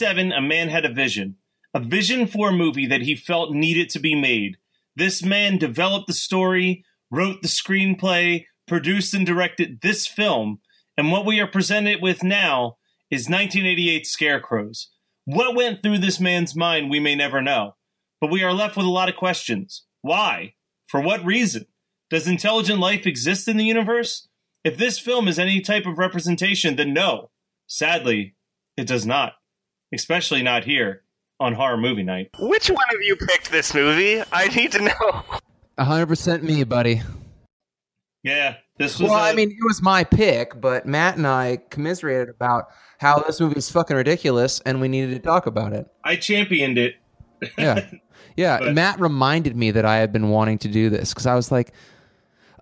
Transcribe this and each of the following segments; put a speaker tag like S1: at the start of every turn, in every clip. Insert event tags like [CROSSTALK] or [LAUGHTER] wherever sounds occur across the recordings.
S1: 1987, a man had a vision. A vision for a movie that he felt needed to be made. This man developed the story, wrote the screenplay, produced and directed this film, and what we are presented with now is 1988 Scarecrows. What went through this man's mind, we may never know. But we are left with a lot of questions. Why? For what reason? Does intelligent life exist in the universe? If this film is any type of representation, then no. Sadly, it does not. Especially not here on Horror Movie Night.
S2: Which one of you picked this movie? I need to know.
S3: 100% me, buddy.
S1: Yeah, this was.
S3: Well,
S1: I
S3: I mean, it was my pick, but Matt and I commiserated about how this movie is fucking ridiculous and we needed to talk about it.
S1: I championed it.
S3: Yeah. [LAUGHS] Yeah.
S1: But-
S3: Matt reminded me that I had been wanting to do this because I was like,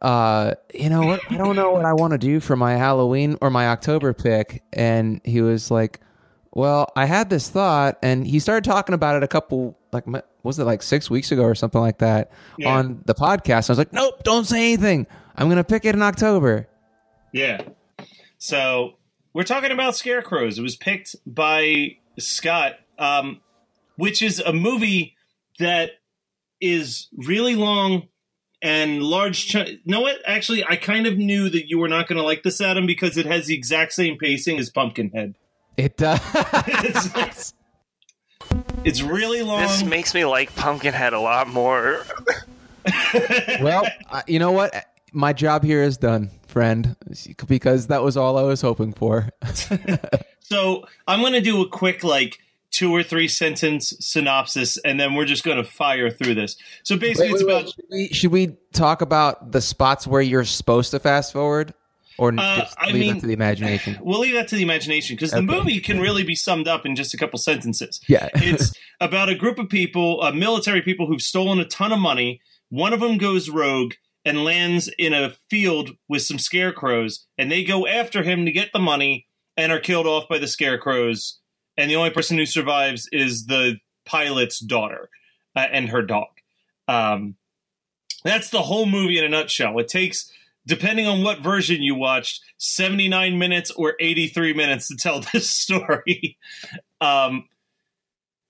S3: uh, you know what? I don't know what I want to do for my Halloween or my October pick. And he was like, well, I had this thought, and he started talking about it a couple, like, was it like six weeks ago or something like that
S1: Yeah.
S3: on the podcast? I was like, nope, don't say anything. I'm going to pick it in October.
S1: Yeah. So we're talking about Scarecrows. It was picked by Scott, um, which is a movie that is really long and large. Ch- know what? Actually, I kind of knew that you were not going to like this, Adam, because it has the exact same pacing as Pumpkinhead.
S3: It does.
S1: it's, [LAUGHS] it's, it's really long.
S2: This makes me like Pumpkinhead a lot more. [LAUGHS]
S3: well, I, you know what? My job here is done, friend, because that was all I was hoping for. [LAUGHS]
S1: So I'm going to do a quick, like, two or three sentence synopsis, and then we're just going to fire through this. So basically,
S3: Wait,
S1: it's
S3: wait,
S1: about.
S3: wait. Should, we, should we talk about the spots where you're supposed to fast forward, or
S1: Uh, I mean-
S3: it to the imagination? [LAUGHS]
S1: We'll leave that to the imagination because the movie can really be summed up in just a couple sentences.
S3: Yeah. [LAUGHS]
S1: it's about a group of people, uh, military people who've stolen a ton of money. One of them goes rogue and lands in a field with some scarecrows, and they go after him to get the money and are killed off by the scarecrows. And the only person who survives is the pilot's daughter uh, and her dog. Um, that's the whole movie in a nutshell. It takes, depending on what version you watched, 79 minutes or 83 minutes to tell [LAUGHS] this story. um,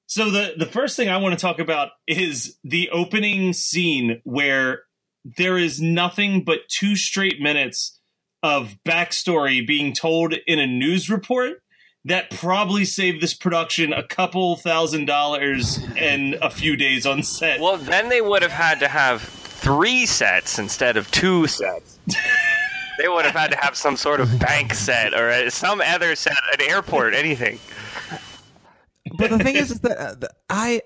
S1: so the the first thing I want to talk about is the opening scene where there is nothing but two straight minutes of backstory being told in a news report that probably saved this production a couple thousand dollars and a few days on set.
S2: Well, then they would have had to have three sets instead of two sets. [LAUGHS] they would have had to have some sort of bank set or uh, some other set, an airport, anything.
S3: but the thing is, is that uh, I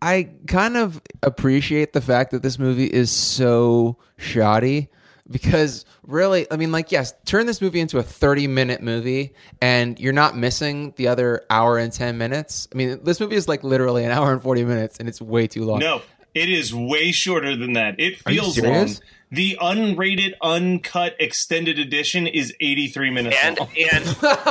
S3: I kind of appreciate the fact that this movie is so shoddy because really, I mean, like, yes, turn this movie into a 30 minute movie and you're not missing the other hour and 10 minutes. I mean, this movie is like literally an hour and 40 minutes and it's way too long.
S1: No, it is way shorter than that. It
S3: Are you
S1: feels long.
S3: serious?
S1: The unrated, uncut, extended edition is 83 minutes
S2: And
S1: long.
S2: and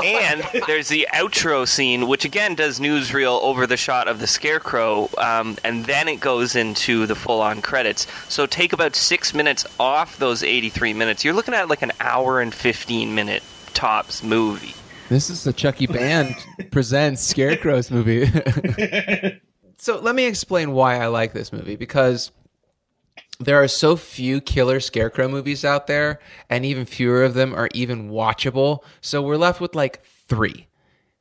S2: and [LAUGHS] there's the outro scene, which again does newsreel over the shot of the scarecrow, um, and then it goes into the full-on credits. So take about six minutes off those 83 minutes. You're looking at like an hour and 15 minute tops movie.
S3: This is the Chucky Band [LAUGHS] presents Scarecrow's movie. [LAUGHS] so let me explain why I like this movie because there are so few killer scarecrow movies out there, and even fewer of them are even watchable. So we're left with like three.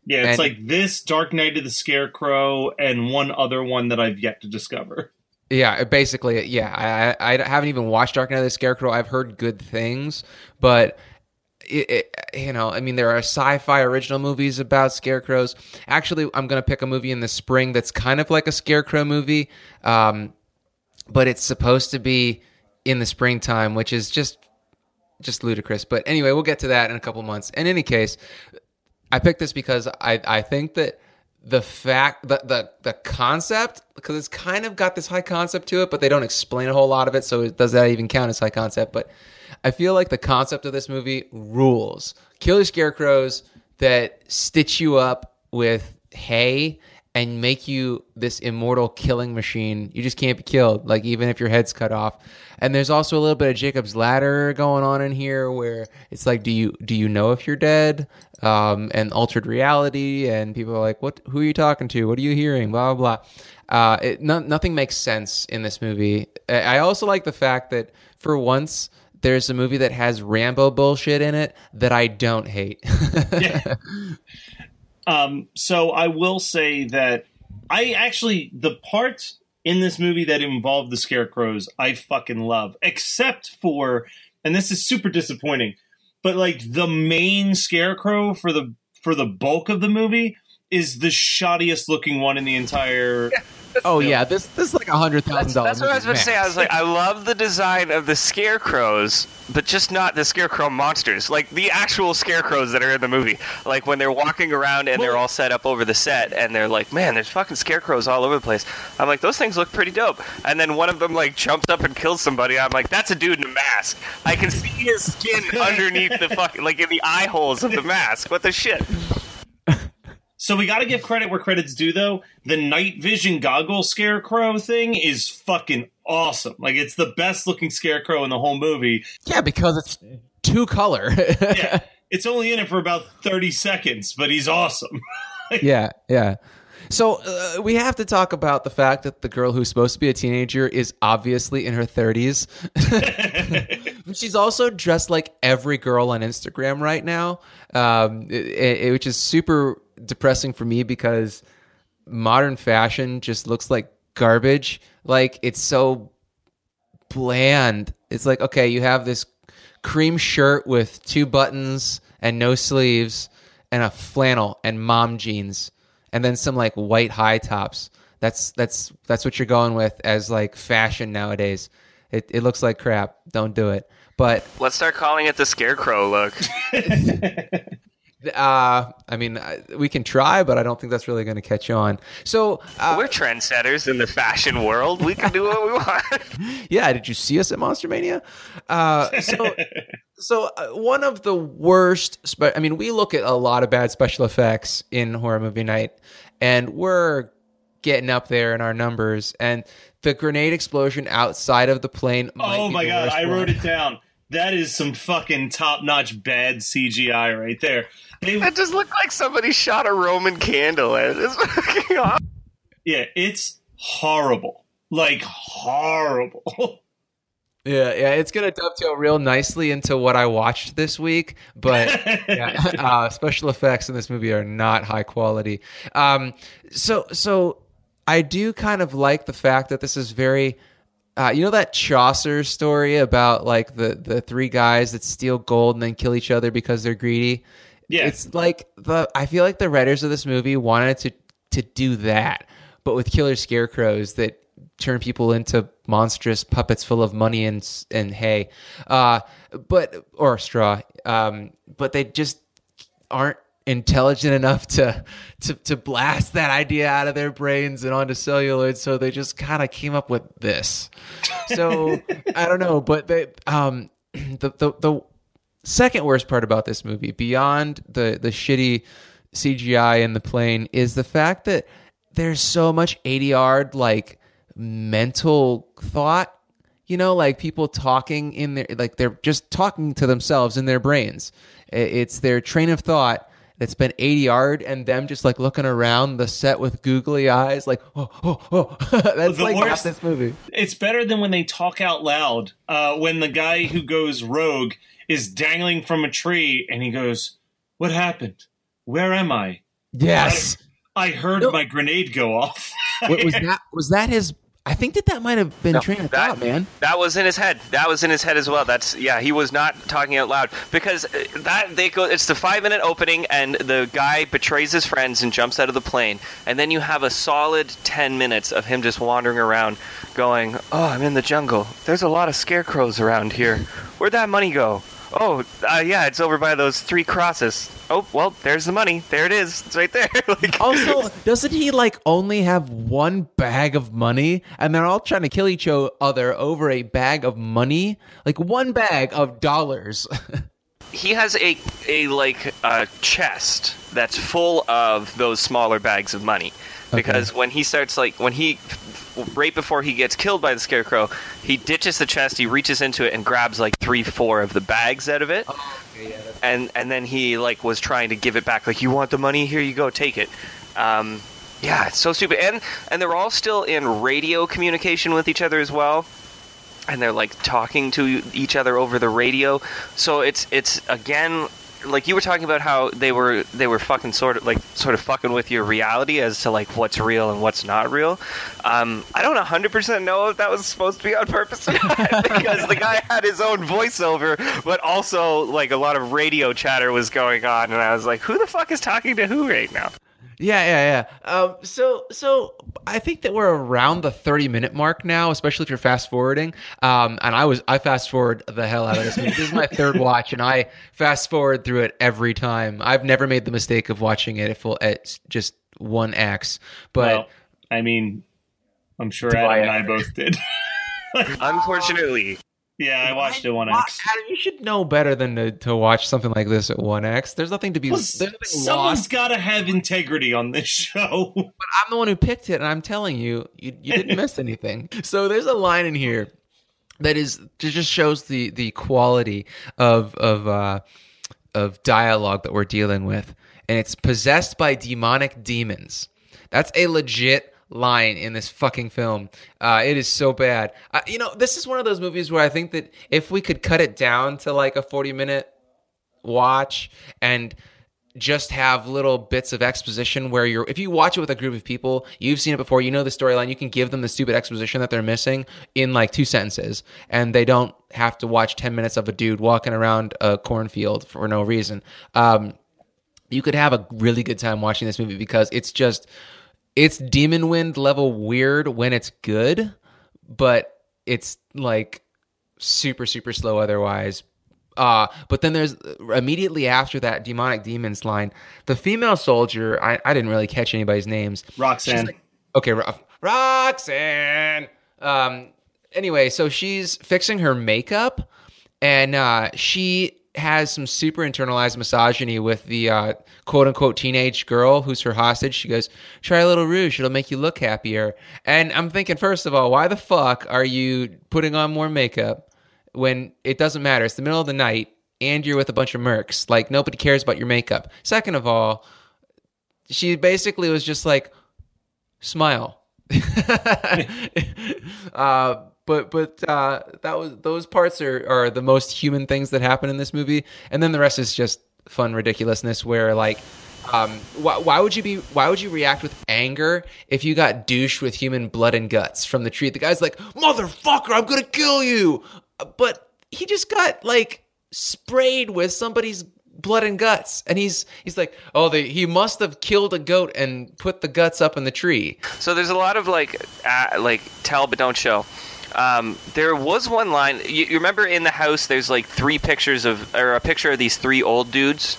S1: Yeah, it's
S3: And-
S1: like this, Dark Night of the Scarecrow, and one other one that I've yet to discover.
S3: Yeah, basically, yeah. I, I I haven't even watched Dark Night of the Scarecrow. I've heard good things, but it, it, you know, I mean, there are sci-fi original movies about scarecrows. Actually, I'm going to pick a movie in the spring that's kind of like a scarecrow movie, um, but it's supposed to be in the springtime, which is just just ludicrous. But anyway, we'll get to that in a couple months. In any case, I picked this because I I think that the fact the the the concept because it's kind of got this high concept to it, but they don't explain a whole lot of it. So does that even count as high concept? But I feel like the concept of this movie rules. Killer scarecrows that stitch you up with hay and make you this immortal killing machine. You just can't be killed, like even if your head's cut off. And there's also a little bit of Jacob's ladder going on in here, where it's like, do you do you know if you're dead? Um, and altered reality, and people are like, what? Who are you talking to? What are you hearing? Blah blah blah. Uh, it, no, nothing makes sense in this movie. I I also like the fact that for once there's a movie that has Rambo bullshit in it that I don't hate. [LAUGHS] yeah.
S1: Um, so I will say that I actually the parts in this movie that involve the scarecrows I fucking love, except for, and this is super disappointing, but like the main scarecrow for the for the bulk of the movie is the shoddiest looking one in the entire.
S3: Oh yeah, this this is like a hundred thousand dollars.
S2: that's what I was about to say. I was like, I love the design of the scarecrows, but just not the scarecrow monsters. Like the actual scarecrows that are in the movie. Like when they're walking around and they're all set up over the set, and they're like, "Man, there's fucking scarecrows all over the place." I'm like, those things look pretty dope. And then one of them like jumps up and kills somebody. I'm like, that's a dude in a mask. I can see his skin [LAUGHS] underneath the fucking like in the eye holes of the mask. What the shit?
S1: So we got to give credit where credit's due, though. The night vision goggle scarecrow thing is fucking awesome. Like it's the best looking scarecrow in the whole movie.
S3: Yeah, because it's two color. [LAUGHS]
S1: Yeah, it's only in it for about thirty seconds, but he's awesome. [LAUGHS]
S3: yeah, yeah. So uh, we have to talk about the fact that the girl who's supposed to be a teenager is obviously in her 30s. [LAUGHS] She's also dressed like every girl on Instagram right now, um, it- it- which is super depressing for me because modern fashion just looks like garbage. Like it's so bland. It's like, okay, you have this cream shirt with two buttons and no sleeves and a flannel and mom jeans and then some like white high tops. That's that's that's what you're going with as like fashion nowadays. It it looks like crap. Don't do it. But
S2: Let's start calling it the scarecrow look. [LAUGHS]
S3: uh I mean, I- we can try, but I don't think that's really going to catch on. So, uh,
S2: We're trendsetters in the fashion world. We can do what we want. [LAUGHS]
S3: yeah, did you see us at Monster Mania? Uh, so, [LAUGHS] so uh, one of the worst. Spe- I mean, we look at a lot of bad special effects in horror movie night, and we're getting up there in our numbers. And the grenade explosion outside of the plane.
S1: oh my
S3: the
S1: god, I wrote it down. That is some fucking top notch bad CGI right there. They,
S2: That just looked like somebody shot a Roman candle at it. It's fucking [LAUGHS] awesome.
S1: yeah, it's horrible. Like horrible. [LAUGHS]
S3: Yeah, yeah, it's gonna dovetail real nicely into what I watched this week, but [LAUGHS] yeah, uh, special effects in this movie are not high quality. Um, so, so I do kind of like the fact that this is very, uh, you know, that Chaucer story about like the the three guys that steal gold and then kill each other because they're greedy.
S1: Yeah.
S3: it's like the I feel like the writers of this movie wanted to to do that, but with killer scarecrows that turn people into monstrous puppets full of money and and hay, uh, but or straw. Um, but they just aren't intelligent enough to to to blast that idea out of their brains and onto celluloid so they just kind of came up with this. So [LAUGHS] i don't know but they um the, the the second worst part about this movie beyond the the shitty cgi in the plane is the fact that there's so much ADR like mental thought you know like people talking in their like they're just talking to themselves in their brains. It's their train of thought that's been ADR'd and them just like looking around the set with googly eyes like oh oh oh [LAUGHS] that's
S1: The
S3: like
S1: worst-
S3: this movie
S1: It's better than when they talk out loud. Uh, when the guy who goes rogue is dangling from a tree and he goes, "What happened? Where am I?
S3: yes
S1: I heard
S3: No.
S1: my grenade go off."
S3: What was that was that his i think that that might have been
S2: No,
S3: train of
S2: that-
S3: thought man
S2: That was in his head. That was in his head as well. That's yeah. He was not talking out loud because uh, that they go. It's the five minute opening, and the guy betrays his friends and jumps out of the plane, and then you have a solid ten minutes of him just wandering around, going, "Oh, I'm in the jungle. There's a lot of scarecrows around here. Where'd that money go? Oh, uh, yeah, it's over by those three crosses. Oh, well, there's the money. There it is. It's right there. [LAUGHS] like,
S3: also doesn't he like only have one bag of money and they're all trying to kill each other over a bag of money like one bag of dollars [LAUGHS]
S2: he has a a like a chest that's full of those smaller bags of money because when he starts like when he right before he gets killed by the scarecrow he ditches the chest he reaches into it and grabs like three four of the bags out of it. And and then he like was trying to give it back like you want the money? Here you go take it. Um yeah it's so stupid. And and they're all still in radio communication with each other as well. And they're like talking to each other over the radio. So it's it's again like you were talking about how they were they were fucking sort of like sort of fucking with your reality as to like what's real and what's not real. Um, I don't 100% know if that was supposed to be on purpose or not [LAUGHS] because the guy had his own voiceover, but also like a lot of radio chatter was going on, and I was like, who the fuck is talking to who right now?
S3: Yeah, yeah, yeah. Um, so, so I think that we're around the thirty minute mark now, especially if you're fast forwarding. Um, and I was I fast forward the hell out of this movie. This is my third watch, and I fast forward through it every time. I've never made the mistake of watching it at full at just one X. But
S1: well, I mean, I'm sure Adam
S3: I
S1: and I both did. [LAUGHS]
S2: Unfortunately,
S1: yeah, I watched it one X.
S3: You should know better than to, to watch something like this at one X. There's nothing to be.
S1: Well, someone's got to have integrity on this show. [LAUGHS]
S3: But I'm the one who picked it, and I'm telling you, you, you didn't miss anything. [LAUGHS] So there's a line in here that is just shows the the quality of of uh, of dialogue that we're dealing with, and it's possessed by demonic demons. That's a legit line in this fucking film. Uh, it is so bad. You know, this is one of those movies where I think that if we could cut it down to like a 40 minute watch and just have little bits of exposition where you're if you watch it with a group of people you've seen it before you know the storyline you can give them the stupid exposition that they're missing in like two sentences and they don't have to watch 10 minutes of a dude walking around a cornfield for no reason um, you could have a really good time watching this movie because it's just it's demon wind level weird when it's good but it's like super super slow otherwise. Uh but then there's immediately after that demonic demons line the female soldier i, I didn't really catch anybody's names.
S1: Roxanne.
S3: okay Ro- roxanne. Um anyway so she's fixing her makeup and uh she has some super internalized misogyny with the uh, quote unquote teenage girl who's her hostage. She goes, Try a little rouge, it'll make you look happier. And I'm thinking, first of all, why the fuck are you putting on more makeup when it doesn't matter? It's the middle of the night and you're with a bunch of mercs. Like, nobody cares about your makeup. Second of all, she basically was just like, smile. [LAUGHS] [LAUGHS] uh, but but uh, that was those parts are, are the most human things that happen in this movie, and then the rest is just fun ridiculousness. Where like, um, why, why would you be why would you react with anger if you got douched with human blood and guts from the tree? The guy's like, motherfucker, I'm gonna kill you, but he just got like sprayed with somebody's blood and guts and he's he's like oh they, he must have killed a goat and put the guts up in the tree
S2: So there's a lot of like uh, like tell but don't show. Um, there was one line. You, you remember in the house? There's like three pictures of, or a picture of these three old dudes,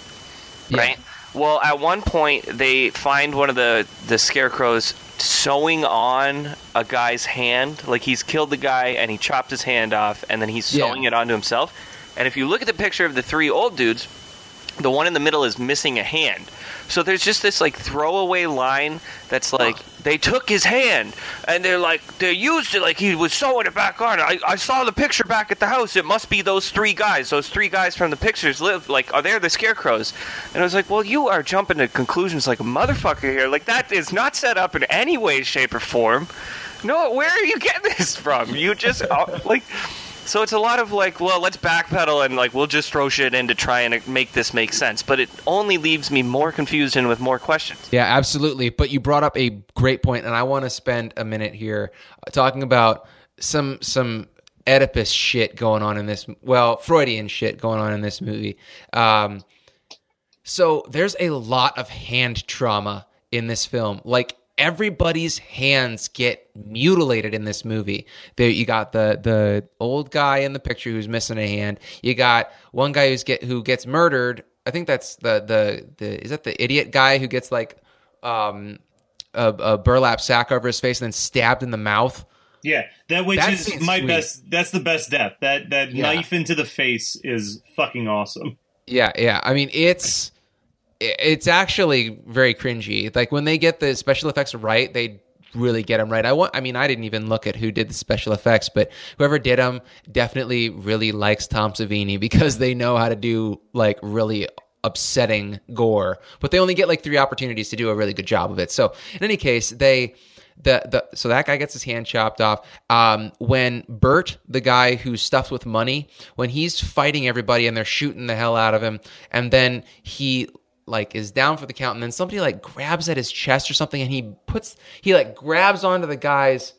S3: Yeah.
S2: right? Well, at one point they find one of the the scarecrows sewing on a guy's hand. Like he's killed the guy and he chopped his hand off, and then he's
S3: Yeah.
S2: sewing it onto himself. And if you look at the picture of the three old dudes, the one in the middle is missing a hand. So there's just this like throwaway line that's like they took his hand and they're like they used it like he was sewing it back on. I, I saw the picture back at the house. It must be those three guys. Those three guys from the pictures live like are they the scarecrows? And I was like, well, you are jumping to conclusions like a motherfucker here. Like that is not set up in any way, shape, or form. No, where are you getting this from? You just uh, like. So it's a lot of like, well, let's backpedal and like we'll just throw shit in to try and make this make sense. But it only leaves me more confused and with more questions.
S3: Yeah, absolutely. But you brought up a great point, and I want to spend a minute here uh, talking about some some Oedipus shit going on in this. Well, Freudian shit going on in this movie. Um, so there's a lot of hand trauma in this film. Like everybody's hands get mutilated in this movie. There you got the the old guy in the picture who's missing a hand. You got one guy who's get who gets murdered. I think that's the the the is that the idiot guy who gets like um a, a burlap sack over his face and then stabbed in the mouth.
S1: Yeah, that which
S3: That
S1: is my
S3: sweet.
S1: best. That's the best death. That that
S3: Yeah.
S1: knife into the face is fucking awesome.
S3: Yeah, yeah. I mean, it's it's actually very cringy. Like when they get the special effects right, they really get them right. I want. I mean, I didn't even look at who did the special effects, but whoever did them definitely really likes Tom Savini because they know how to do like really upsetting gore. But they only get like three opportunities to do a really good job of it. So in any case, they. The, the so that guy gets his hand chopped off. Um, when Bert, the guy who's stuffed with money, when he's fighting everybody and they're shooting the hell out of him, and then he like is down for the count, and then somebody like grabs at his chest or something, and he puts he like grabs onto the guy's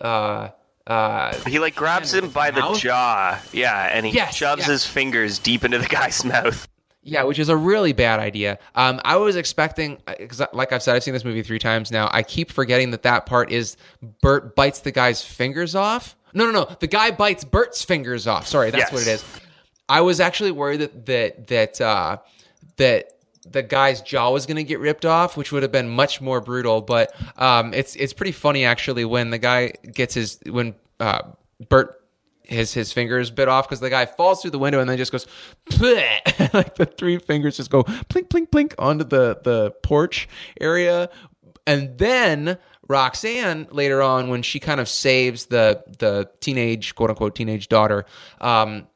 S3: uh uh
S2: He like grabs him by the jaw, yeah, and he
S3: Yes,
S2: shoves his fingers deep into the guy's [LAUGHS] mouth.
S3: Yeah, which is a really bad idea. Um, I was expecting, because like I've said, I've seen this movie three times now. I keep forgetting that that part is Bert bites the guy's fingers off. No, no, no. The guy bites Bert's fingers off. Sorry, that's
S2: Yes.
S3: what it is. I was actually worried that that that uh, that the guy's jaw was going to get ripped off, which would have been much more brutal. But um, it's it's pretty funny actually when the guy gets his when uh, Bert his his fingers bit off because the guy falls through the window and then just goes [LAUGHS] like the three fingers just go plink plink plink onto the the porch area and then Roxanne later on when she kind of saves the the teenage quote unquote teenage daughter um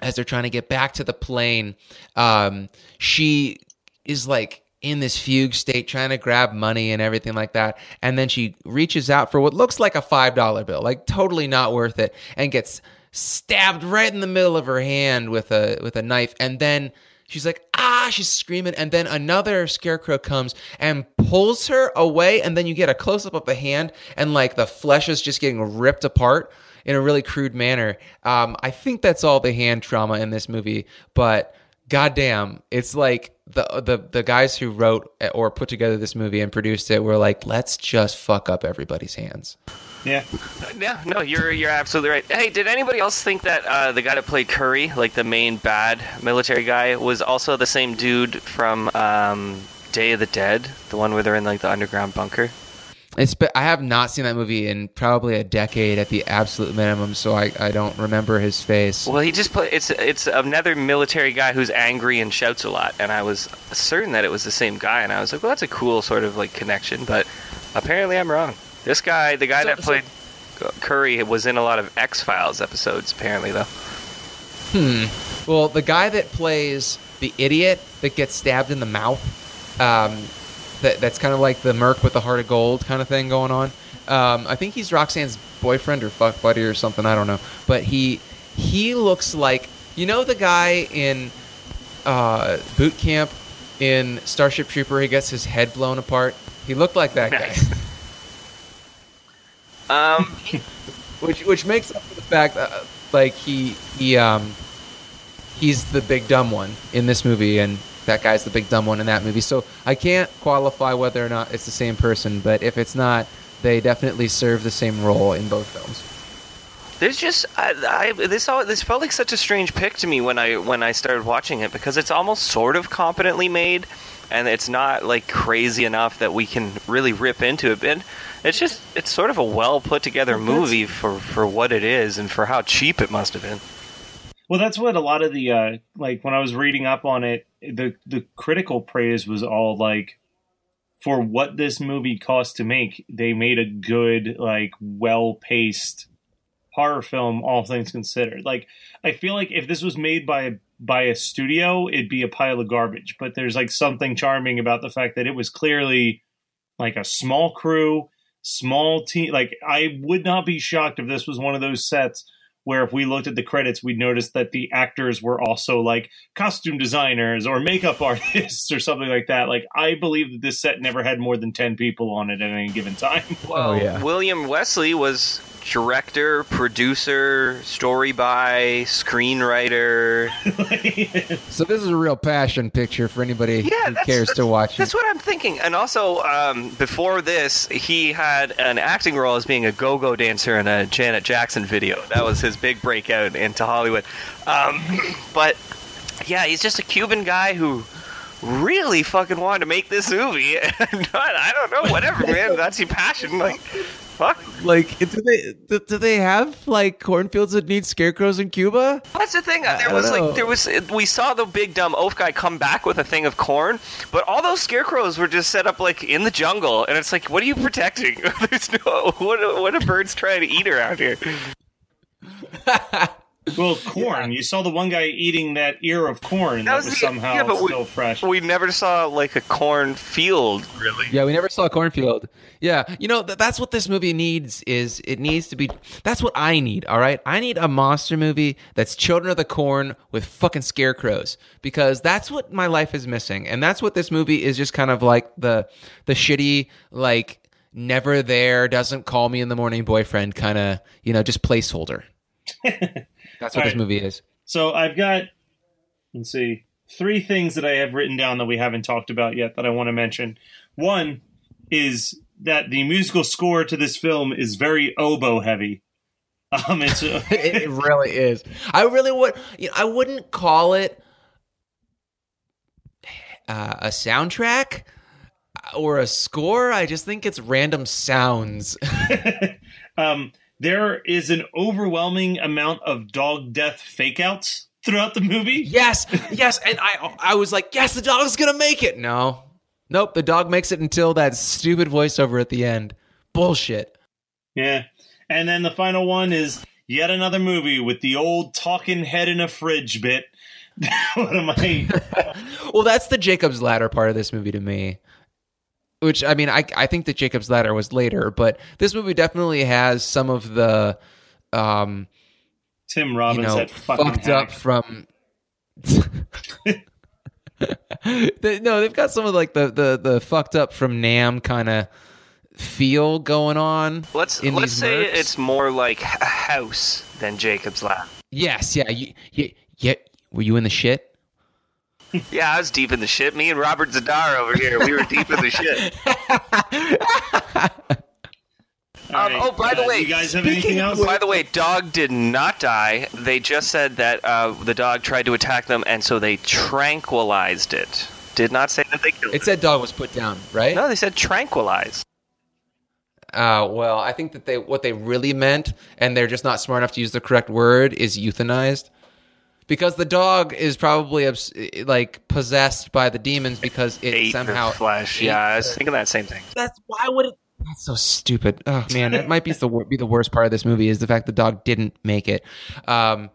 S3: as they're trying to get back to the plane um she is like in this fugue state trying to grab money and everything like that. And then she reaches out for what looks like a five dollar bill like totally not worth it and gets stabbed right in the middle of her hand with a with a knife. And then she's like ah she's screaming. And then another scarecrow comes and pulls her away. And then you get a close up of the hand and like the flesh is just getting ripped apart in a really crude manner um, i think that's all the hand trauma in this movie but goddamn it's like the the the guys who wrote or put together this movie and produced it were like let's just fuck up everybody's hands
S1: Yeah,
S2: Yeah, no, you're you're absolutely right. Hey, did anybody else think that uh, the guy that played Curry, like the main bad military guy, was also the same dude from um, Day of the Dead, the one where they're in like the underground bunker?
S3: It's I have not seen that movie in probably a decade at the absolute minimum, so I, I don't remember his face.
S2: Well, he just play. It's it's another military guy who's angry and shouts a lot, and I was certain that it was the same guy, and I was like, well, that's a cool sort of like connection, but apparently I'm wrong. This guy, the guy
S3: So-
S2: that
S3: so-
S2: played Curry, was in a lot of X Files episodes. Apparently, though. Hmm.
S3: Well, the guy that plays the idiot that gets stabbed in the mouth, um, that, that's kind of like the merc with the heart of gold kind of thing going on. Um, I think he's Roxanne's boyfriend or fuck buddy or something. I don't know, but he he looks like you know the guy in uh, boot camp in Starship Trooper. He gets his head blown apart. He looked like that guy. [LAUGHS]
S2: Um,
S3: which which makes up for the fact that like he he um he's the big dumb one in this movie and that guy's the big dumb one in that movie so i can't qualify whether or not it's the same person but if it's not they definitely serve the same role in both films
S2: There's just I, I this all this felt like such a strange pick to me when I when I started watching it because it's almost sort of competently made, and it's not like crazy enough that we can really rip into it. But it's just it's sort of a well put together movie for for what it is and for how cheap it must have been.
S1: Well, that's what a lot of the uh, like when I was reading up on it, the the critical praise was all like for what this movie cost to make, they made a good like well paced horror film, all things considered. Like, I feel like if this was made by by a studio, it'd be a pile of garbage. But there's like something charming about the fact that it was clearly like a small crew, small team. Like, I would not be shocked if this was one of those sets where if we looked at the credits, we'd notice that the actors were also like costume designers or makeup [LAUGHS] artists or something like that. Like, I believe that this set never had more than 10 people on it at any given time. [LAUGHS]
S2: Well,
S3: Oh, yeah.
S2: William Wesley was director, producer, story by, screenwriter. [LAUGHS]
S3: So this is a real passion picture for anybody
S2: Yeah,
S3: who cares to watch it.
S2: That's
S3: it.
S2: what I'm thinking. And also, um, before this, he had an acting role as being a go-go dancer in a Janet Jackson video. That was his big breakout into Hollywood. Um, [CLEARS THROAT] but yeah, he's just a Cuban guy who really fucking wanted to make this movie. [LAUGHS] I don't know, whatever, man. [LAUGHS] That's your passion. Like, fuck.
S3: Like, do they do, they have like cornfields that need scarecrows in Cuba?
S2: That's the thing. There
S3: don't
S2: was like there was we saw the big dumb oaf guy come back with a thing of corn, but all those scarecrows were just set up like in the jungle, and it's like, what are you protecting? [LAUGHS] There's no what what are birds trying to eat around here? [LAUGHS]
S1: Well, corn. You saw the one guy eating that ear of corn that, was,
S2: the-
S1: somehow
S2: yeah, but we-
S1: still fresh.
S2: We never saw like a corn field, really.
S3: Yeah, we never saw a cornfield. Yeah, you know th- that's what this movie needs. Is it needs to be? That's what I need. All right, I need a monster movie that's Children of the Corn with fucking scarecrows because that's what my life is missing, and that's what this movie is. Just kind of like the the shitty like never there, doesn't call me in the morning boyfriend kind of you know just placeholder. That's what
S1: All
S3: this movie is.
S1: So I've got, let's see, three things that I have written down that we haven't talked about yet that I want to mention. One is that the musical score to this film is very oboe heavy. Um, it's [LAUGHS]
S3: it, it really is. I really would. You know, I wouldn't call it uh, a soundtrack or a score. I just think it's random sounds. [LAUGHS] [LAUGHS]
S1: um, there is an overwhelming amount of dog death fake outs throughout the movie.
S3: yes, yes, and I I was like, yes, the dog's gonna make it. No, nope, the dog makes it until that stupid voiceover at the end. Bullshit.
S1: Yeah. And then the final one is yet another movie with the old talking head in a fridge bit. what am I?
S3: Well, that's the Jacob's Ladder part of this movie to me. Which I mean, I I think that Jacob's Ladder was later, but this movie definitely has some of the, um,
S1: Tim
S3: you
S1: Robbins
S3: know,
S1: that fucking
S3: fucked up from. [LAUGHS] They- no, they've got some of like the the the fucked up from Nam kind of feel going on.
S2: Let's
S3: in
S2: let's
S3: these
S2: say
S3: mercs.
S2: it's more like a house than Jacob's Ladder.
S3: yes, yeah, you, you, yeah. Were you in the shit?
S2: Yeah, I was deep in the shit. Me and Robert Z'Dar over here, we were deep in the shit. [LAUGHS]
S1: All
S2: Um, oh, by the
S1: uh,
S2: way,
S1: you guys have
S2: speaking
S1: anything else?
S2: By the way, dog did not die. They just said that uh, the dog tried to attack them, and so they tranquilized it. Did not say that they killed
S3: It
S2: it.
S3: said dog was put down, right?
S2: No, they said tranquilize.
S3: Uh, well, I think that they what they really meant, and they're just not smart enough to use the correct word, is euthanized. Because the dog is probably obs- like possessed by the demons because it
S2: Ate
S3: somehow
S2: the flesh.
S3: ate
S2: Yeah, I was thinking that same thing.
S3: That's why would it? That's so stupid. Oh man, that [LAUGHS] might be the be the worst part of this movie is the fact the dog didn't make it. Um,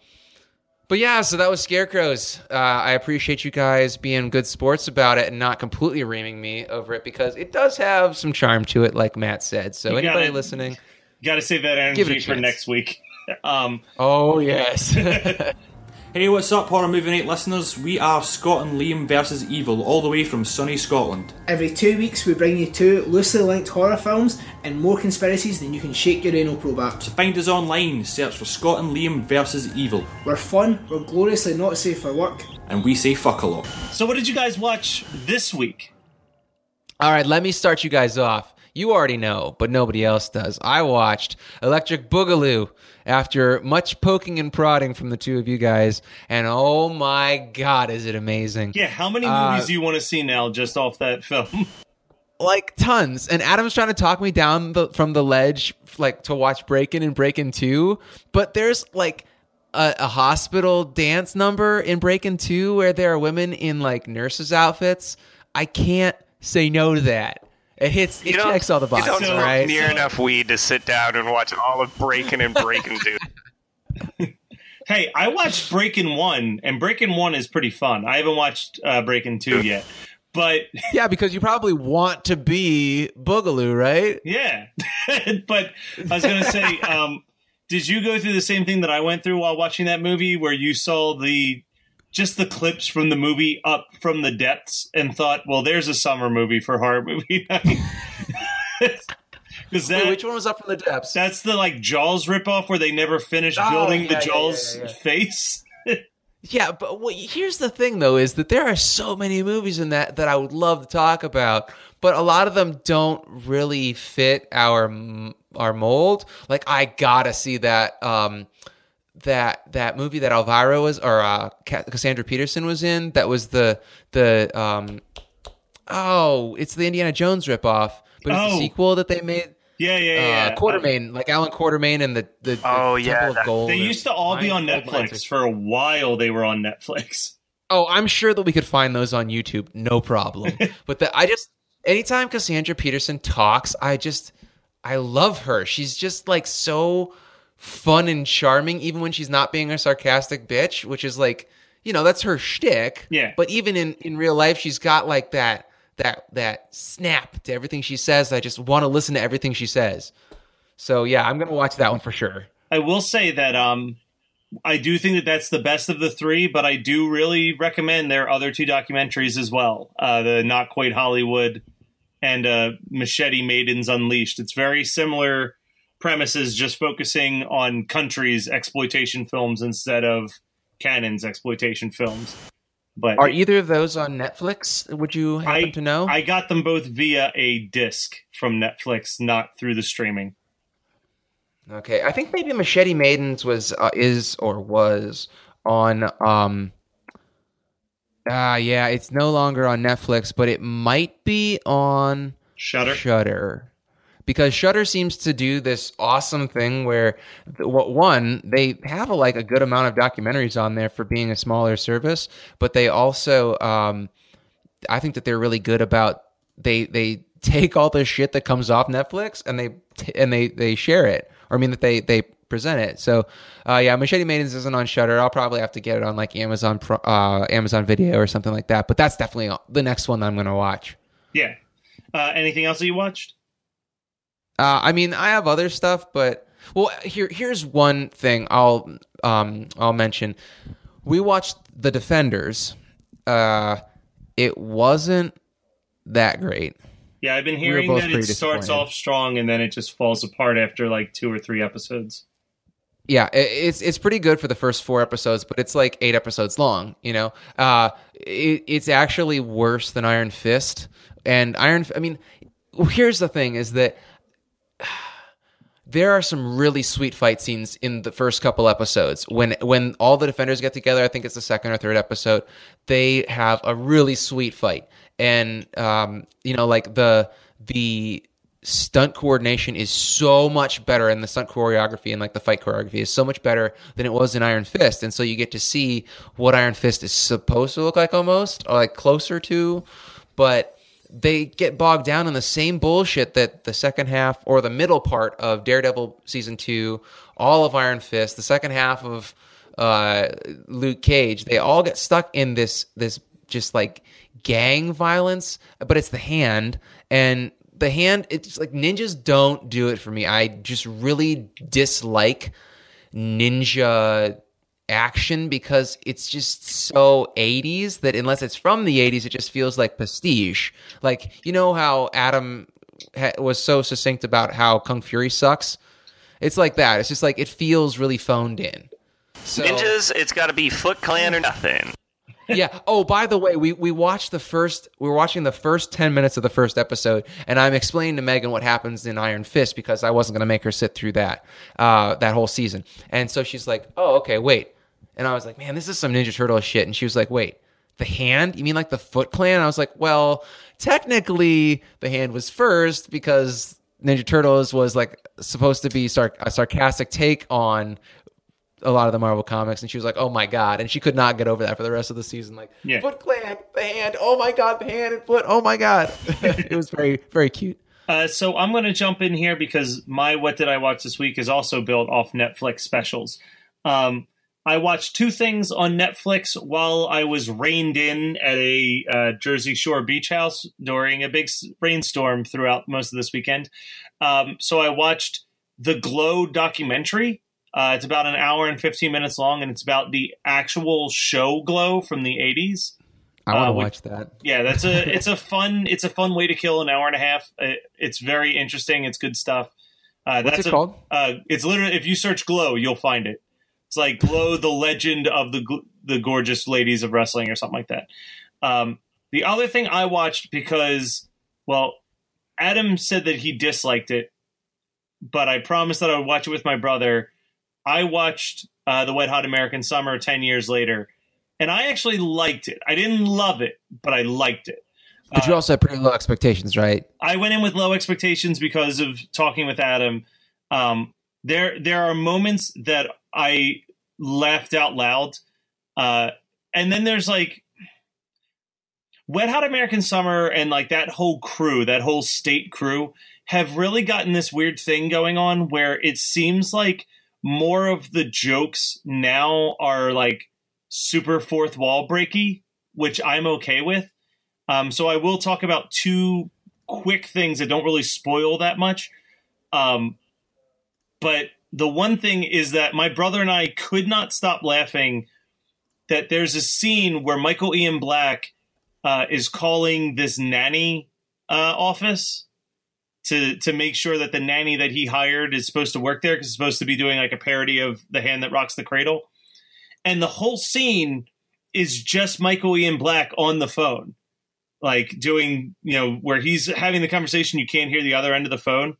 S3: but yeah, so that was Scarecrows. Uh, I appreciate you guys being good sports about it and not completely reaming me over it because it does have some charm to it, like Matt said. So
S1: You
S3: anybody
S1: gotta-
S3: listening,
S1: Got to save that
S3: Give it a
S1: energy for
S3: chance.
S1: next week. [LAUGHS] Um,
S3: oh yes. [LAUGHS]
S4: Hey, what's up, Horror Movie Night listeners? We are Scott and Liam versus Evil, all the way from sunny Scotland.
S5: Every two weeks, we bring you two loosely linked horror films and more conspiracies than you can shake your anal probe at.
S4: So find us online, search for Scott and Liam versus Evil,
S5: We're fun, we're gloriously not safe for work.
S4: and we say fuck a lot.
S1: so, what did you guys watch this week?
S3: All right, let me start you guys off. You already know, but nobody else does. I watched Electric Boogaloo after much poking and prodding from the two of you guys, and oh my god, is it amazing!
S1: Yeah, how many
S3: Uh,
S1: movies do you want to see now just off that film? [LAUGHS]
S3: like tons. And Adam's trying to talk me down the, from the ledge, like to watch Breakin' and Breakin' Two, but there's like a, a hospital dance number in Breakin' Two where there are women in like nurses' outfits. I can't say no to that. It hits. It
S2: You don't-
S3: checks all the
S2: You
S3: boxes,
S2: don't
S1: So-
S2: smoke
S3: right?
S2: near
S1: So-
S2: enough weed to sit down and watch all of Breaking and Breaking Two. [LAUGHS]
S1: hey, I watched Breaking One, and Breaking One is pretty fun. I haven't watched uh, Breaking Two yet, but [LAUGHS]
S3: Yeah, because you probably want to be Boogaloo, right?
S1: yeah. [LAUGHS] but I was gonna say, um, did you go through the same thing that I went through while watching that movie, where you saw the just the clips from the movie up from the depths and thought, well, there's a summer movie for horror movie [LAUGHS] night. Because
S3: Wait,
S1: that,
S3: which one was up from the depths?
S1: that's the like Jaws ripoff where they never finished
S3: Oh,
S1: building
S3: yeah,
S1: the Jaws
S3: yeah, yeah.
S1: face. [LAUGHS]
S3: Yeah, but what, here's the thing, though, is that there are so many movies in that that I would love to talk about, but a lot of them don't really fit our our mold. Like, I gotta see that um that that movie that Elvira was or uh, Cassandra Peterson was in. That was the the um oh, it's the Indiana Jones ripoff, but it's
S1: Oh.
S3: the sequel that they made.
S1: Yeah, yeah, yeah.
S3: Uh, Quatermain, like Allan Quatermain and the the, the
S2: Oh,
S3: Temple
S2: yeah,
S3: of
S2: that-
S3: Gold.
S1: They used to all be
S3: Mine-
S1: on
S3: Gold
S1: Netflix for a while. They were on Netflix.
S3: Oh, I'm sure that we could find those on YouTube, no problem. [LAUGHS] but the, I just anytime Cassandra Peterson talks, I just I love her. She's just like so fun and charming, even when she's not being a sarcastic bitch, which is like you know that's her shtick.
S1: Yeah.
S3: But even in in real life, she's got like that that that snap to everything she says. I just want to listen to everything she says. So yeah, I'm gonna watch that one for sure.
S1: I will say that um, I do think that that's the best of the three, but I do really recommend their other two documentaries as well. Uh, the Not Quite Hollywood and uh, Machete Maidens Unleashed. It's very similar premises, just focusing on countries' exploitation films instead of Cannon's exploitation films. But
S3: Are either of those on Netflix? Would you happen
S1: I,
S3: to know?
S1: I got them both via a disc from Netflix, not through the streaming.
S3: Okay, I think maybe Machete Maidens was uh, is or was on um ah yeah, it's no longer on Netflix, but it might be on
S1: Shutter.
S3: Shudder. Because Shudder seems to do this awesome thing where one, they have a, like a good amount of documentaries on there for being a smaller service, but they also um I think that they're really good about they they take all the shit that comes off Netflix and they t- and they they share it or I mean that they they present it. So uh, yeah, Machete Maidens isn't on Shudder. I'll probably have to get it on like Amazon uh, Amazon Video or something like that. But that's definitely the next one that I'm going to watch.
S1: Yeah. Uh, anything else that you watched?
S3: Uh, I mean, I have other stuff, but well, here here's one thing I'll um I'll mention. We watched The Defenders. Uh, it wasn't that great.
S1: Yeah, I've been hearing
S3: both
S1: that it starts off strong and then it just falls apart after like two or three episodes.
S3: Yeah, it's it's pretty good for the first four episodes, but it's like eight episodes long. You know, uh, it, it's actually worse than Iron Fist. And Iron, I mean, here's the thing: is that [SIGHS] there are some really sweet fight scenes in the first couple episodes. When when all the defenders get together i think it's the second or third episode they have a really sweet fight. And um, you know like the the stunt coordination is so much better and the stunt choreography and like the fight choreography is so much better than it was in iron fist. And so you get to see what iron fist is supposed to look like almost or like closer to but they get bogged down in the same bullshit that the second half or the middle part of Daredevil season two, all of Iron Fist, the second half of uh, Luke Cage, they all get stuck in this this just like gang violence, but it's the hand and the hand. It's like ninjas don't do it for me. I just really dislike ninja action because it's just so 80s that unless it's from the 80s it just feels like prestige like you know how adam ha- was so succinct about how kung fury sucks it's like that it's just like it feels really phoned in so
S2: Ninjas, it's got to be Foot Clan or nothing.
S3: yeah. Oh, by the way, we we watched the first. We were watching the first ten minutes of the first episode, and I'm explaining to Megan what happens in Iron Fist because I wasn't going to make her sit through that uh, that whole season. And so she's like, "Oh, okay, wait." And I was like, "Man, this is some Ninja Turtle shit." And she was like, "Wait, the hand? You mean like the Foot Clan?" And I was like, "Well, technically, the hand was first because." Ninja Turtles was like supposed to be sar- a sarcastic take on a lot of the Marvel comics, and she was like, "Oh my god!" and she could not get over that for the rest of the season. Like,
S1: Yeah.
S3: Foot Clan, the hand, oh my god, the hand and foot, oh my god. [LAUGHS] it was very, very cute.
S1: Uh, so I'm going to jump in here because my what did I watch this week is also built off Netflix specials. Um, I watched two things on Netflix while I was rained in at a uh, Jersey Shore beach house during a big rainstorm throughout most of this weekend. Um, so I watched the Glow documentary. Uh, it's about an hour and 15 minutes long, and it's about the actual show Glow from the 80s
S3: I want to
S1: Uh,
S3: watch that.
S1: yeah that's a [LAUGHS] it's a fun it's a fun way to kill an hour and a half Uh, it's very interesting it's good stuff uh,
S3: What's
S1: that's
S3: it
S1: a-
S3: called?
S1: uh, it's literally if you search glow you'll find it it's like glow the legend of the the gorgeous ladies of wrestling or something like that um, the other thing i watched because well adam said that he disliked it but i promised that i would watch it with my brother i watched uh, the wet hot american summer 10 years later and i actually liked it i didn't love it but i liked it
S3: But you also had pretty low expectations, right?
S1: I went in with low expectations because of talking with Adam. Um, there, there are moments that I laughed out loud, uh, and then there's like Wet Hot American Summer and like that whole crew, that whole state crew, have really gotten this weird thing going on where it seems like more of the jokes now are like super fourth wall breaky, which I'm okay with. Um, so I will talk about two quick things that don't really spoil that much. Um, but the one thing is that my brother and I could not stop laughing that there's a scene where Michael Ian Black uh, is calling this nanny uh, office to to make sure that the nanny that he hired is supposed to work there because it's supposed to be doing like a parody of The Hand That Rocks the Cradle, and the whole scene is just Michael Ian Black on the phone, like doing you know where he's having the conversation, you can't hear the other end of the phone.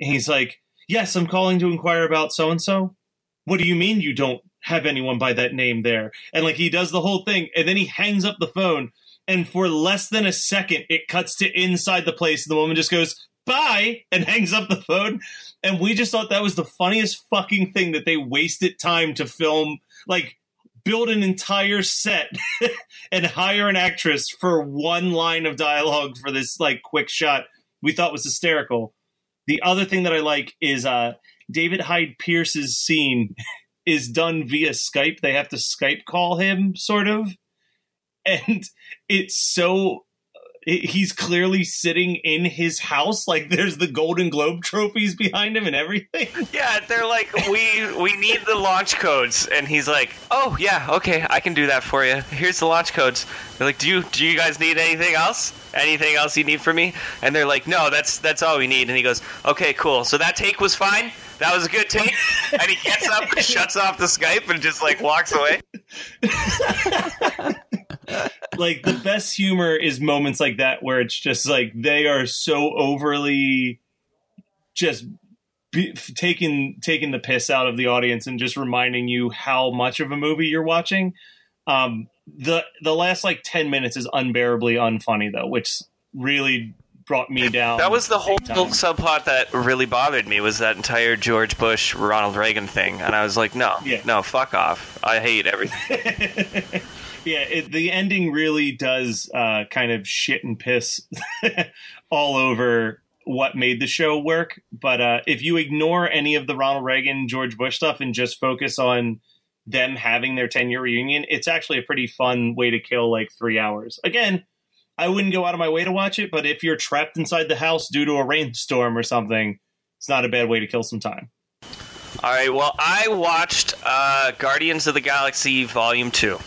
S1: And he's like, "Yes, I'm calling to inquire about so and so." What do you mean you don't have anyone by that name there? And like he does the whole thing, and then he hangs up the phone. And for less than a second, it cuts to inside the place, and the woman just goes, bye, and [LAUGHS] hangs up the phone. And we just thought that was the funniest fucking thing that they wasted time to film, like, build an entire set [LAUGHS] and hire an actress for one line of dialogue for this, like, quick shot. We thought was hysterical. The other thing that I like is uh, David Hyde Pierce's scene [LAUGHS] is done via Skype. They have to Skype call him, sort of. And it's so he's clearly sitting in his house like there's the golden globe trophies behind him and everything [LAUGHS]
S2: Yeah, they're like, we we need the launch codes, and he's like, oh yeah, okay, I can do that for you. Here's the launch codes. They're like, do you do you guys need anything else? Anything else you need from me? And they're like, no, that's that's all we need. And he goes, okay, cool. So that take was fine. That was a good take. And he gets up, [LAUGHS] shuts off the Skype, and just like walks away. [LAUGHS]
S1: like the best humor is moments like that where it's just like they are so overly just be, taking taking the piss out of the audience and just reminding you how much of a movie you're watching um the the last like 10 minutes is unbearably unfunny though which really brought me down
S2: That was the whole subplot that really bothered me was that entire George Bush Ronald Reagan thing, and I was like, no,
S1: Yeah.
S2: no, fuck off. I hate everything. [LAUGHS]
S1: yeah, it, the ending really does uh, kind of shit and piss [LAUGHS] all over what made the show work. But uh, if you ignore any of the Ronald Reagan, George Bush stuff and just focus on them having their 10 year reunion, it's actually a pretty fun way to kill like three hours. Again, I wouldn't go out of my way to watch it, but if you're trapped inside the house due to a rainstorm or something, it's not a bad way to kill some time.
S2: All right, well, I watched uh, Guardians of the Galaxy Volume 2.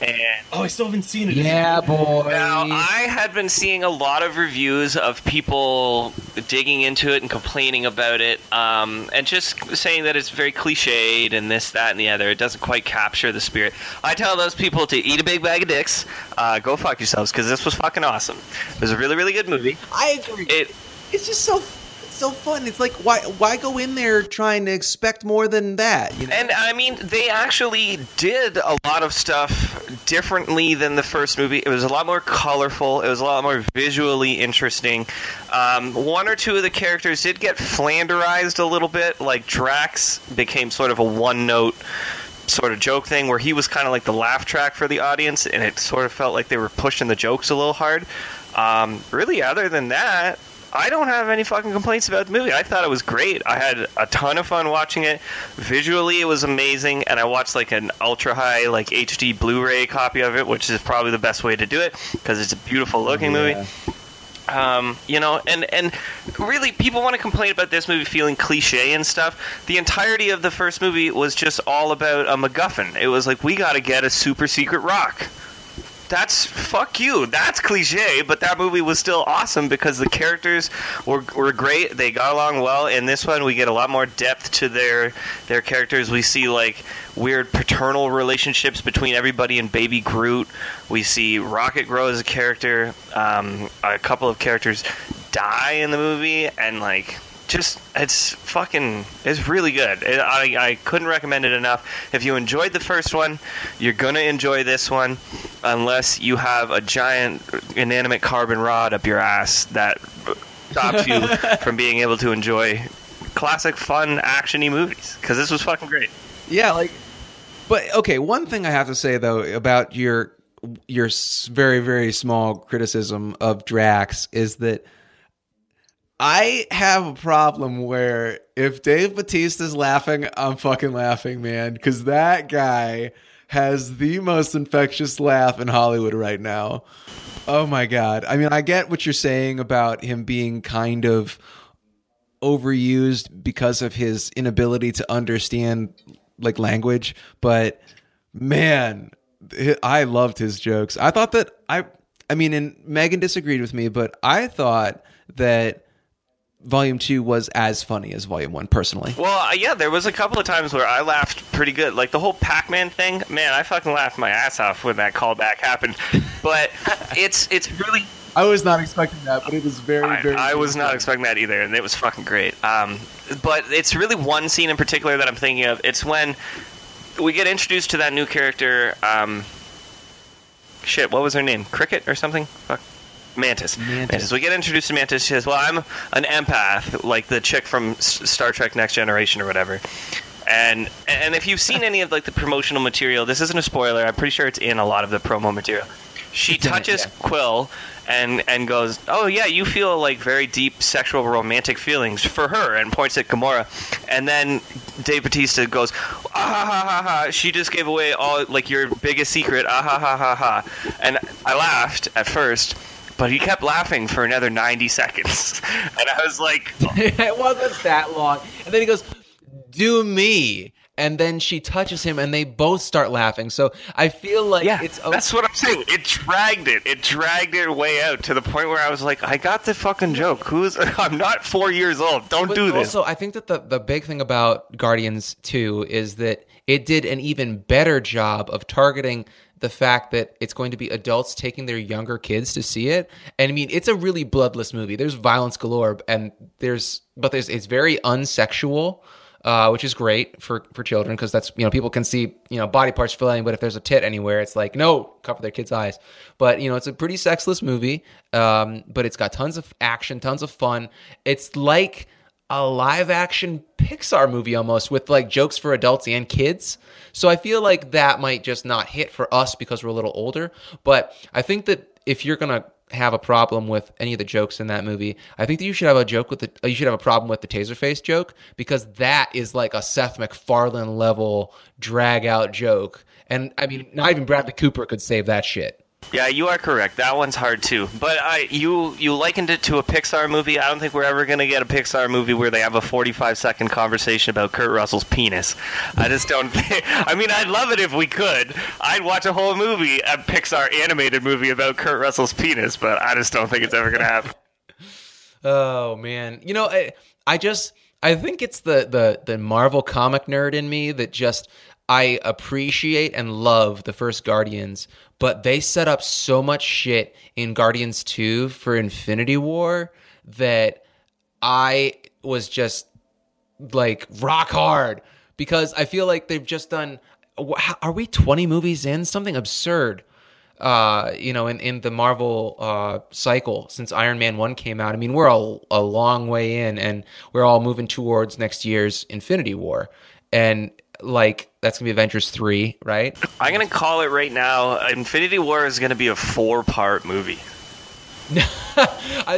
S2: And
S1: Oh, I still haven't seen it. Yet.
S3: Yeah, boy.
S2: Now, I had been seeing a lot of reviews of people digging into it and complaining about it, um, and just saying that it's very cliched and this, that, and the other. It doesn't quite capture the spirit. I tell those people to eat a big bag of dicks, uh, go fuck yourselves, because this was fucking awesome. It was a really, really good movie.
S3: I agree.
S2: It
S3: it's just so it's so fun. It's like why why go in there trying to expect more than that? You know?
S2: And I mean, they actually did a lot of stuff differently than the first movie. It was a lot more colorful. It was a lot more visually interesting. Um, one or two of the characters did get flanderized a little bit. Like Drax became sort of a one-note sort of joke thing where he was kind of like the laugh track for the audience, and it sort of felt like they were pushing the jokes a little hard. Um, really, other than that, I don't have any fucking complaints about the movie. I thought it was great. I had a ton of fun watching it. Visually, it was amazing, and I watched like an ultra high, like HD Blu-ray copy of it, which is probably the best way to do it because it's a beautiful looking movie. Um, you know, and and really, people want to complain about this movie feeling cliche and stuff. The entirety of the first movie was just all about a MacGuffin. It was like we got to get a super secret rock. That's fuck you. That's cliche, but that movie was still awesome because the characters were, were great. They got along well. In this one, we get a lot more depth to their their characters. We see like weird paternal relationships between everybody and Baby Groot. We see Rocket grow as a character. Um, a couple of characters die in the movie, and like just it's fucking it's really good. It, I I couldn't recommend it enough. If you enjoyed the first one, you're gonna enjoy this one, unless you have a giant inanimate carbon rod up your ass that stops you [LAUGHS] from being able to enjoy classic fun actiony movies. Because this was fucking great.
S3: Yeah, like, but okay. One thing I have to say though about your your very very small criticism of Drax is that I have a problem where if Dave Batista's laughing, I'm fucking laughing, man, because that guy has the most infectious laugh in Hollywood right now. Oh my god! I mean, I get what you're saying about him being kind of overused because of his inability to understand like language but man i loved his jokes i thought that i i mean and megan disagreed with me but i thought that volume 2 was as funny as volume 1 personally
S2: Well, uh, yeah, there was a couple of times where I laughed pretty good. Like the whole Pac-Man thing, man, I fucking laughed my ass off when that callback happened. But [LAUGHS] it's it's really
S3: i was not expecting that but it was very
S2: I, I was not expecting that either, and it was fucking great. Um, but it's really one scene in particular that I'm thinking of. It's when we get introduced to that new character. Um, shit, what was her name? Cricket or something? Fuck. Mantis. Mantis. We get introduced to Mantis. She says, "Well, I'm an empath, like the chick from S- Star Trek: Next Generation or whatever." And and if you've seen any of like the promotional material, this isn't a spoiler. I'm pretty sure it's in a lot of the promo material. She
S3: It's in it,
S2: touches
S3: yeah.
S2: Quill and and goes, "Oh yeah, you feel like very deep sexual romantic feelings for her," and points at Gamora, and then Dave Batista goes, "Ah ha ha ha ha!" She just gave away all like your biggest secret. Ah ha ha ha ha! And I laughed at first. But he kept laughing for another 90 seconds. [LAUGHS] And I was like, [LAUGHS]
S3: it wasn't that long and then he goes do me and then she touches him and they both start laughing so i feel like
S2: yeah,
S3: it's
S2: that's what I'm saying. It dragged it. It dragged it way out to the point where I was like, I got the fucking joke. Who's? [LAUGHS] I'm not four years old. Don't
S3: But
S2: do this.
S3: Also, I think that the, the big thing about Guardians 2 is that it did an even better job of targeting the fact that it's going to be adults taking their younger kids to see it. And I mean, it's a really bloodless movie. There's violence galore and there's but there's it's very unsexual. Uh, which is great for, for children because that's you know people can see you know body parts flailing, but if there's a tit anywhere, it's like no, cover their kids' eyes. But you know it's a pretty sexless movie, um, but it's got tons of action, tons of fun. It's like a live action Pixar movie almost with like jokes for adults and kids. So I feel like that might just not hit for us because we're a little older. But I think that if you're gonna have a problem with any of the jokes in that movie, I think that you should have a joke with the you should have a problem with the Taserface joke because that is like a Seth MacFarlane level drag out joke. And I mean, not even Bradley Cooper could save that shit.
S2: Yeah, you are correct. That one's hard too. But I, you, you likened it to a Pixar movie. I don't think we're ever gonna get a Pixar movie where they have a 45 second conversation about Kurt Russell's penis. I just don't. Think, [LAUGHS] I mean, I'd love it if we could. I'd watch a whole movie, a Pixar animated movie about Kurt Russell's penis. But I just don't think it's ever gonna happen. [LAUGHS]
S3: Oh man, you know, I, I just I think it's the the the Marvel comic nerd in me that just I appreciate and love the first Guardians, but they set up so much shit in Guardians 2 for Infinity War that I was just like rock hard because I feel like they've just done are we 20 movies in something absurd uh, you know, in, in the Marvel uh, cycle since Iron Man 1 came out. I mean, we're a, a long way in and we're all moving towards next year's Infinity War. And like, that's going to be Avengers 3, right?
S2: I'm going to call it right now Infinity War is going to be a four part movie. [LAUGHS]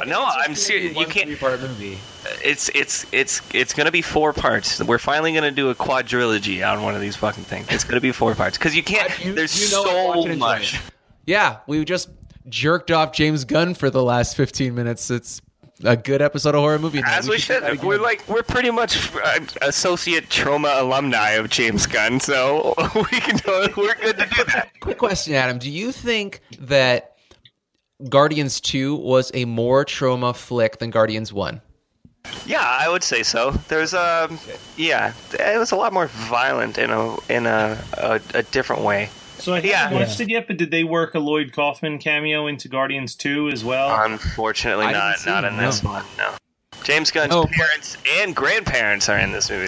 S2: no, I'm serious. You can't.
S3: Part movie.
S2: It's it's it's it's gonna be four parts. We're finally gonna do a quadrilogy on one of these fucking things. It's gonna be four parts because you can't. [LAUGHS] You, there's you know so much.
S3: Yeah, we just jerked off James Gunn for the last 15 minutes. It's a good episode of horror movie.
S2: Night. As we, we should. We're like we're pretty much uh, associate Troma alumni of James Gunn, so [LAUGHS] we can we're good to do that.
S3: Quick question, Adam. Do you think that Guardians Two was a more Troma flick than Guardians One?
S2: Yeah, I would say so. There's a um, yeah, it was a lot more violent in a in a a, a different way.
S1: So I haven't yeah. watched it yet, but did they work a Lloyd Kaufman cameo into Guardians Two as well?
S2: Unfortunately, I not not in this one. No. James Gunn's oh, parents and grandparents are in this movie.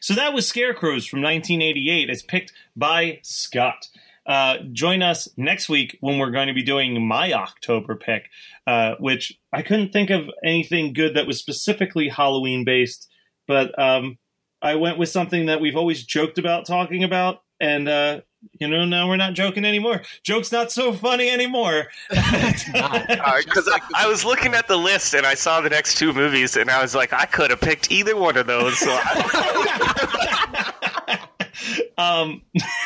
S1: So that was Scarecrows from 1988, as picked by Scott. Uh, join us next week when we're going to be doing my October pick, uh, which I couldn't think of anything good that was specifically Halloween based, but um, I went with something that we've always joked about talking about, and uh, you know, now we're not joking anymore. Joke's not so funny anymore. [LAUGHS]
S2: Because [LAUGHS] I, I, was looking at the list and I saw the next two movies, and I was like, I could have picked either one of those. So [LAUGHS]
S1: um,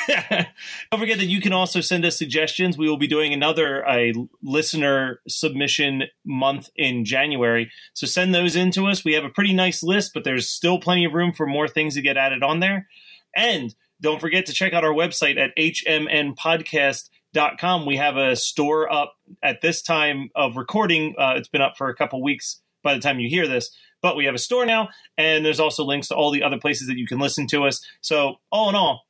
S1: don't forget that you can also send us suggestions. We will be doing another a listener submission month in January, so send those in to us. We have a pretty nice list, but there's still plenty of room for more things to get added on there. And don't forget to check out our website at hmnpodcast.com. We have a store up at this time of recording. Uh, it's been up for a couple weeks by the time you hear this, but we have a store now, and there's also links to all the other places that you can listen to us. So, all in all,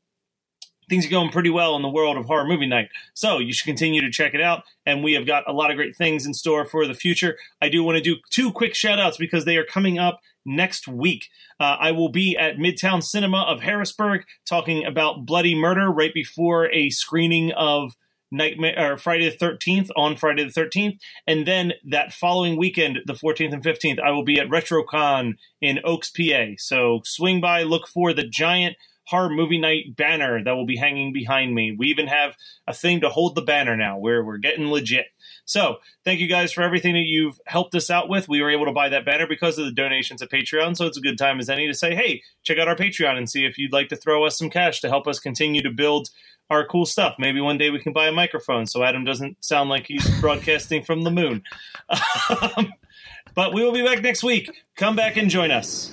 S1: things are going pretty well in the world of horror movie night. So you should continue to check it out. And we have got a lot of great things in store for the future. I do want to do two quick shout outs because they are coming up next week. Uh, I will be at Midtown Cinema of Harrisburg talking about Bloody Murder right before a screening of Nightmare or Friday the Thirteenth on Friday the Thirteenth, and then that following weekend, the Fourteenth and Fifteenth, I will be at RetroCon in Oaks, PA. So swing by, look for the giant horror movie night banner that will be hanging behind me. We even have a thing to hold the banner now. We're we're getting legit. So thank you guys for everything that you've helped us out with. We were able to buy that banner because of the donations at Patreon. So it's a good time as any to say, hey, check out our Patreon and see if you'd like to throw us some cash to help us continue to build our cool stuff. Maybe one day we can buy a microphone so Adam doesn't sound like he's [LAUGHS] broadcasting from the moon. [LAUGHS] Um, but we will be back next week. Come back and join us.